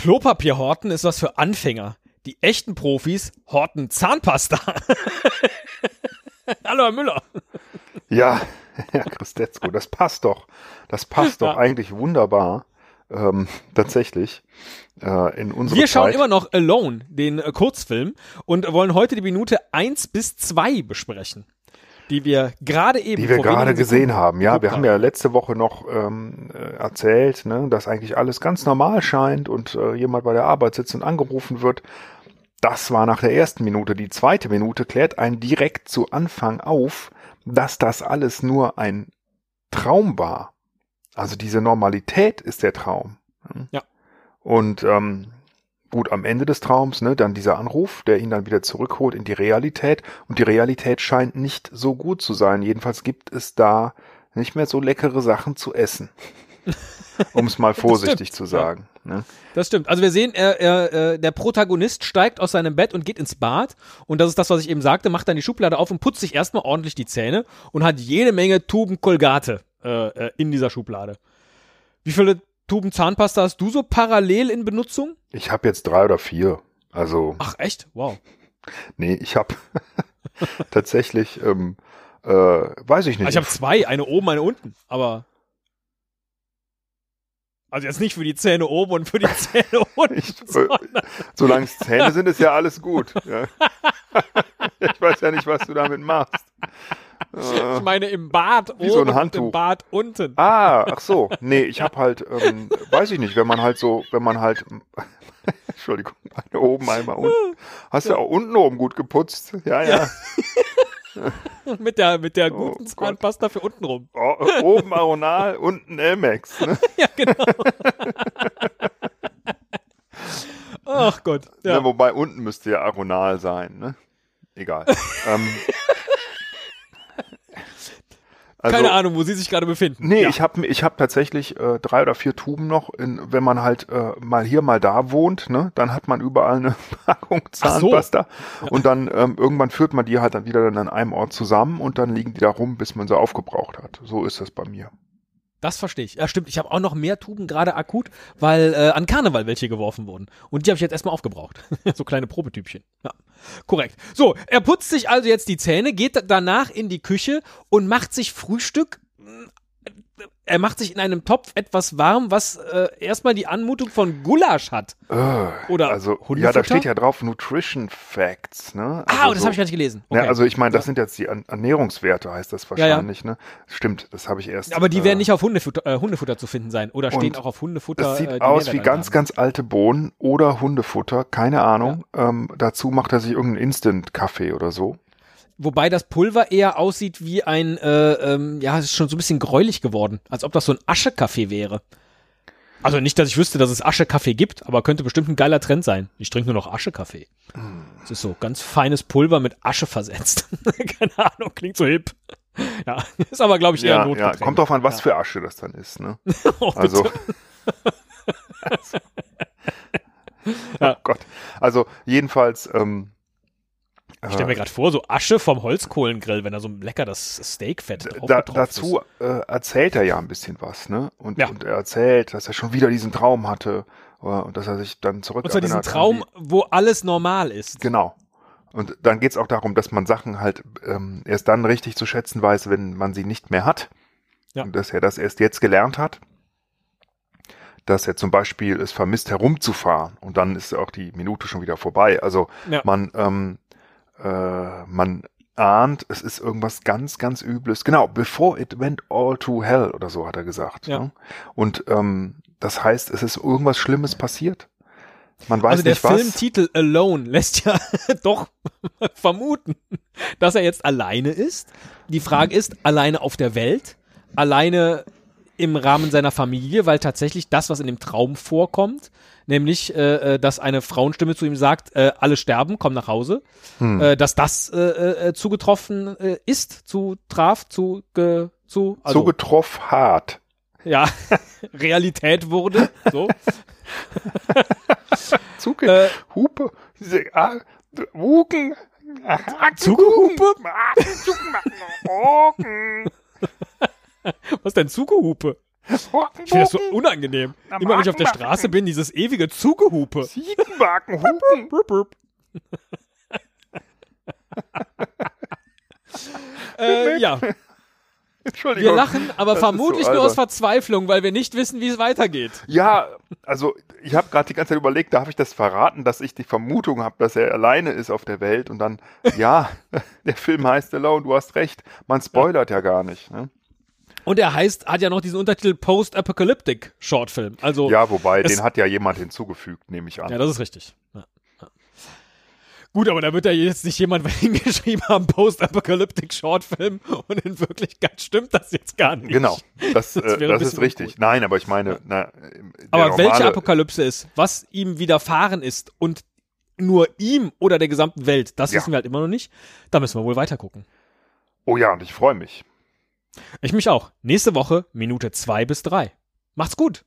Klopapierhorten ist was für Anfänger. Die echten Profis horten Zahnpasta. Hallo, Herr Müller. Ja, Herr Christetzko, das passt doch. Das passt doch Ja. eigentlich wunderbar. Ähm, tatsächlich. Äh, in unsere Wir schauen Zeit. immer noch Alone, den äh, Kurzfilm, und wollen heute die Minute 1 bis 2 besprechen. Die wir gerade eben die wir gerade gesehen haben. Ja, wir haben ja letzte Woche noch ähm, äh, erzählt, ne, dass eigentlich alles ganz normal scheint und äh, jemand bei der Arbeit sitzt und angerufen wird. Das war nach der ersten Minute. Die zweite Minute klärt einen direkt zu Anfang auf, dass das alles nur ein Traum war. Also diese Normalität ist der Traum. Ja. Und ähm, gut, am Ende des Traums, ne, dann dieser Anruf, der ihn dann wieder zurückholt in die Realität. Und die Realität scheint nicht so gut zu sein. Jedenfalls gibt es da nicht mehr so leckere Sachen zu essen. um es mal vorsichtig stimmt, zu sagen. Ne? Das stimmt. Also wir sehen, er, er, äh, der Protagonist steigt aus seinem Bett und geht ins Bad. Und das ist das, was ich eben sagte, macht dann die Schublade auf und putzt sich erstmal ordentlich die Zähne und hat jede Menge Tuben Kolgate äh, äh, in dieser Schublade. Wie viele Tuben Zahnpasta hast du so parallel in Benutzung? Ich habe jetzt drei oder vier. Also, Ach echt? Wow. nee, ich habe tatsächlich, ähm, äh, weiß ich nicht. Also ich habe zwei, eine oben, eine unten. Aber also jetzt nicht für die Zähne oben und für die Zähne unten. Ich- Solange es Zähne sind, ist ja alles gut. Ja. ich weiß ja nicht, was du damit machst. Äh, ich meine im Bad Wie so ein oben und Handtuch. im Bad unten. ah, ach so. Nee, ich habe halt, ähm, weiß ich nicht, wenn man halt so, wenn man halt, Entschuldigung, eine oben, einmal unten. Hast du ja auch unten oben gut geputzt? Ja, ja. Mit der, mit der Oh guten Gott. Zahnpasta für unten rum. O oben Aronal, unten Elmex. Ne? Ja, genau. Ach Gott. Ja. Ja. wobei unten müsste ja Aronal sein, ne? Egal. ähm, also, Keine Ahnung, wo sie sich gerade befinden. Nee, ja. ich habe ich hab tatsächlich äh, drei oder vier Tuben noch. In, wenn man halt äh, mal hier, mal da wohnt, ne, dann hat man überall eine Packung Ach so. Zahnpasta. Und dann ähm, irgendwann führt man die halt dann wieder dann an einem Ort zusammen und dann liegen die da rum, bis man sie aufgebraucht hat. So ist das bei mir. Das verstehe ich. Ja, stimmt. Ich habe auch noch mehr Tuben gerade akut, weil äh, an Karneval welche geworfen wurden. Und die habe ich jetzt erstmal aufgebraucht. so kleine Probetypchen. Ja, korrekt. So, er putzt sich also jetzt die Zähne, geht danach in die Küche und macht sich Frühstück. Er macht sich in einem Topf etwas warm, was äh, erstmal die Anmutung von Gulasch hat. Äh, Oder also, ja, da steht ja drauf Nutrition Facts, ne? ah, Also oh, das so- habe ich gar nicht gelesen. Ja, Okay. also ich meine, das sind jetzt die Ernährungswerte, heißt das Ja, ja. wahrscheinlich, ne? Stimmt, das habe ich erst. Aber die äh, werden nicht auf Hundefutter, äh, Hundefutter zu finden sein. Oder stehen auch auf Hundefutter. Das sieht äh, aus wie ganz, haben. ganz alte Bohnen oder Hundefutter, keine Ahnung. Ähm, dazu macht er sich irgendeinen Instant-Kaffee oder so. Wobei das Pulver eher aussieht wie ein, äh, ähm, ja, es ist schon so ein bisschen gräulich geworden. Als ob das so ein Aschekaffee wäre. Also nicht, dass ich wüsste, dass es Aschekaffee gibt, aber könnte bestimmt ein geiler Trend sein. Ich trinke nur noch Aschekaffee. Es ist so ganz feines Pulver mit Asche versetzt. Keine Ahnung, klingt so hip. Ja, ist aber, glaube ich, eher Ja, ein ja, Notgetränk. kommt drauf an, was für Asche das dann ist, ne? Oh, Also. bitte. oh Gott. Also, jedenfalls, ähm, Ich stelle mir gerade vor, so Asche vom Holzkohlengrill, wenn da so lecker das Steakfett da, dazu äh, erzählt er ja ein bisschen was, ne? Und, Ja. und er erzählt, dass er schon wieder diesen Traum hatte äh, und dass er sich dann zurück Und zwar diesen Traum, die- wo alles normal ist. Genau. Und dann geht's auch darum, dass man Sachen halt ähm, erst dann richtig zu schätzen weiß, wenn man sie nicht mehr hat. Ja. Und dass er das erst jetzt gelernt hat. Dass er zum Beispiel es vermisst, herumzufahren. Und dann ist auch die Minute schon wieder vorbei. Also Ja. man, ähm, äh, man ahnt, es ist irgendwas ganz, ganz Übles. Genau, before it went all to hell oder so hat er gesagt. Ja. Ne? Und ähm, das heißt, es ist irgendwas Schlimmes passiert. Man weiß also der nicht was. Filmtitel Alone lässt ja doch vermuten, dass er jetzt alleine ist. Die Frage ist, alleine auf der Welt, alleine im Rahmen seiner Familie, weil tatsächlich das, was in dem Traum vorkommt, nämlich, äh, äh, dass eine Frauenstimme zu ihm sagt, äh, alle sterben, komm nach Hause, Hm. äh, dass das äh, äh, zugetroffen ist, zu traf, zu, ge, zu, also, Zugetroffen hart. ja, Realität wurde, so. Zuge, Äh, Hupe, diese, ah, Zugehupe? Ah, Zugehupe. Was denn Zugehupe? Ich finde das so unangenehm. Immer wenn ich auf der Straße bin, dieses ewige Zugehupe. Burp. äh, ja, Entschuldigung. wir lachen, aber Das ist so vermutlich nur aus. Verzweiflung, weil wir nicht wissen, wie es weitergeht. Ja, also ich habe gerade die ganze Zeit überlegt, darf ich das verraten, dass ich die Vermutung habe, dass er alleine ist auf der Welt und dann, ja, der Film heißt Alone, du hast recht, man spoilert ja gar nicht. Ne? Und er heißt, hat ja noch diesen Untertitel Post-Apocalyptic Shortfilm. Also, ja. Ja, wobei, den hat ja jemand hinzugefügt, nehme ich an. das ist richtig. Ja, ja. Gut, aber da wird ja jetzt nicht jemand hingeschrieben haben, Post-Apocalyptic Shortfilm und in Wirklichkeit stimmt das jetzt gar nicht. Genau, das, Das äh, das ist richtig. uncool. Nein, aber ich meine, na, der Aber welche Apokalypse ist, was ihm widerfahren ist und nur ihm oder der gesamten Welt, das Ja. wissen wir halt immer noch nicht. Da müssen wir wohl weiter gucken. Oh ja, und ich freue mich. Ich mich auch. Nächste Woche Minute 2 bis 3. Macht's gut.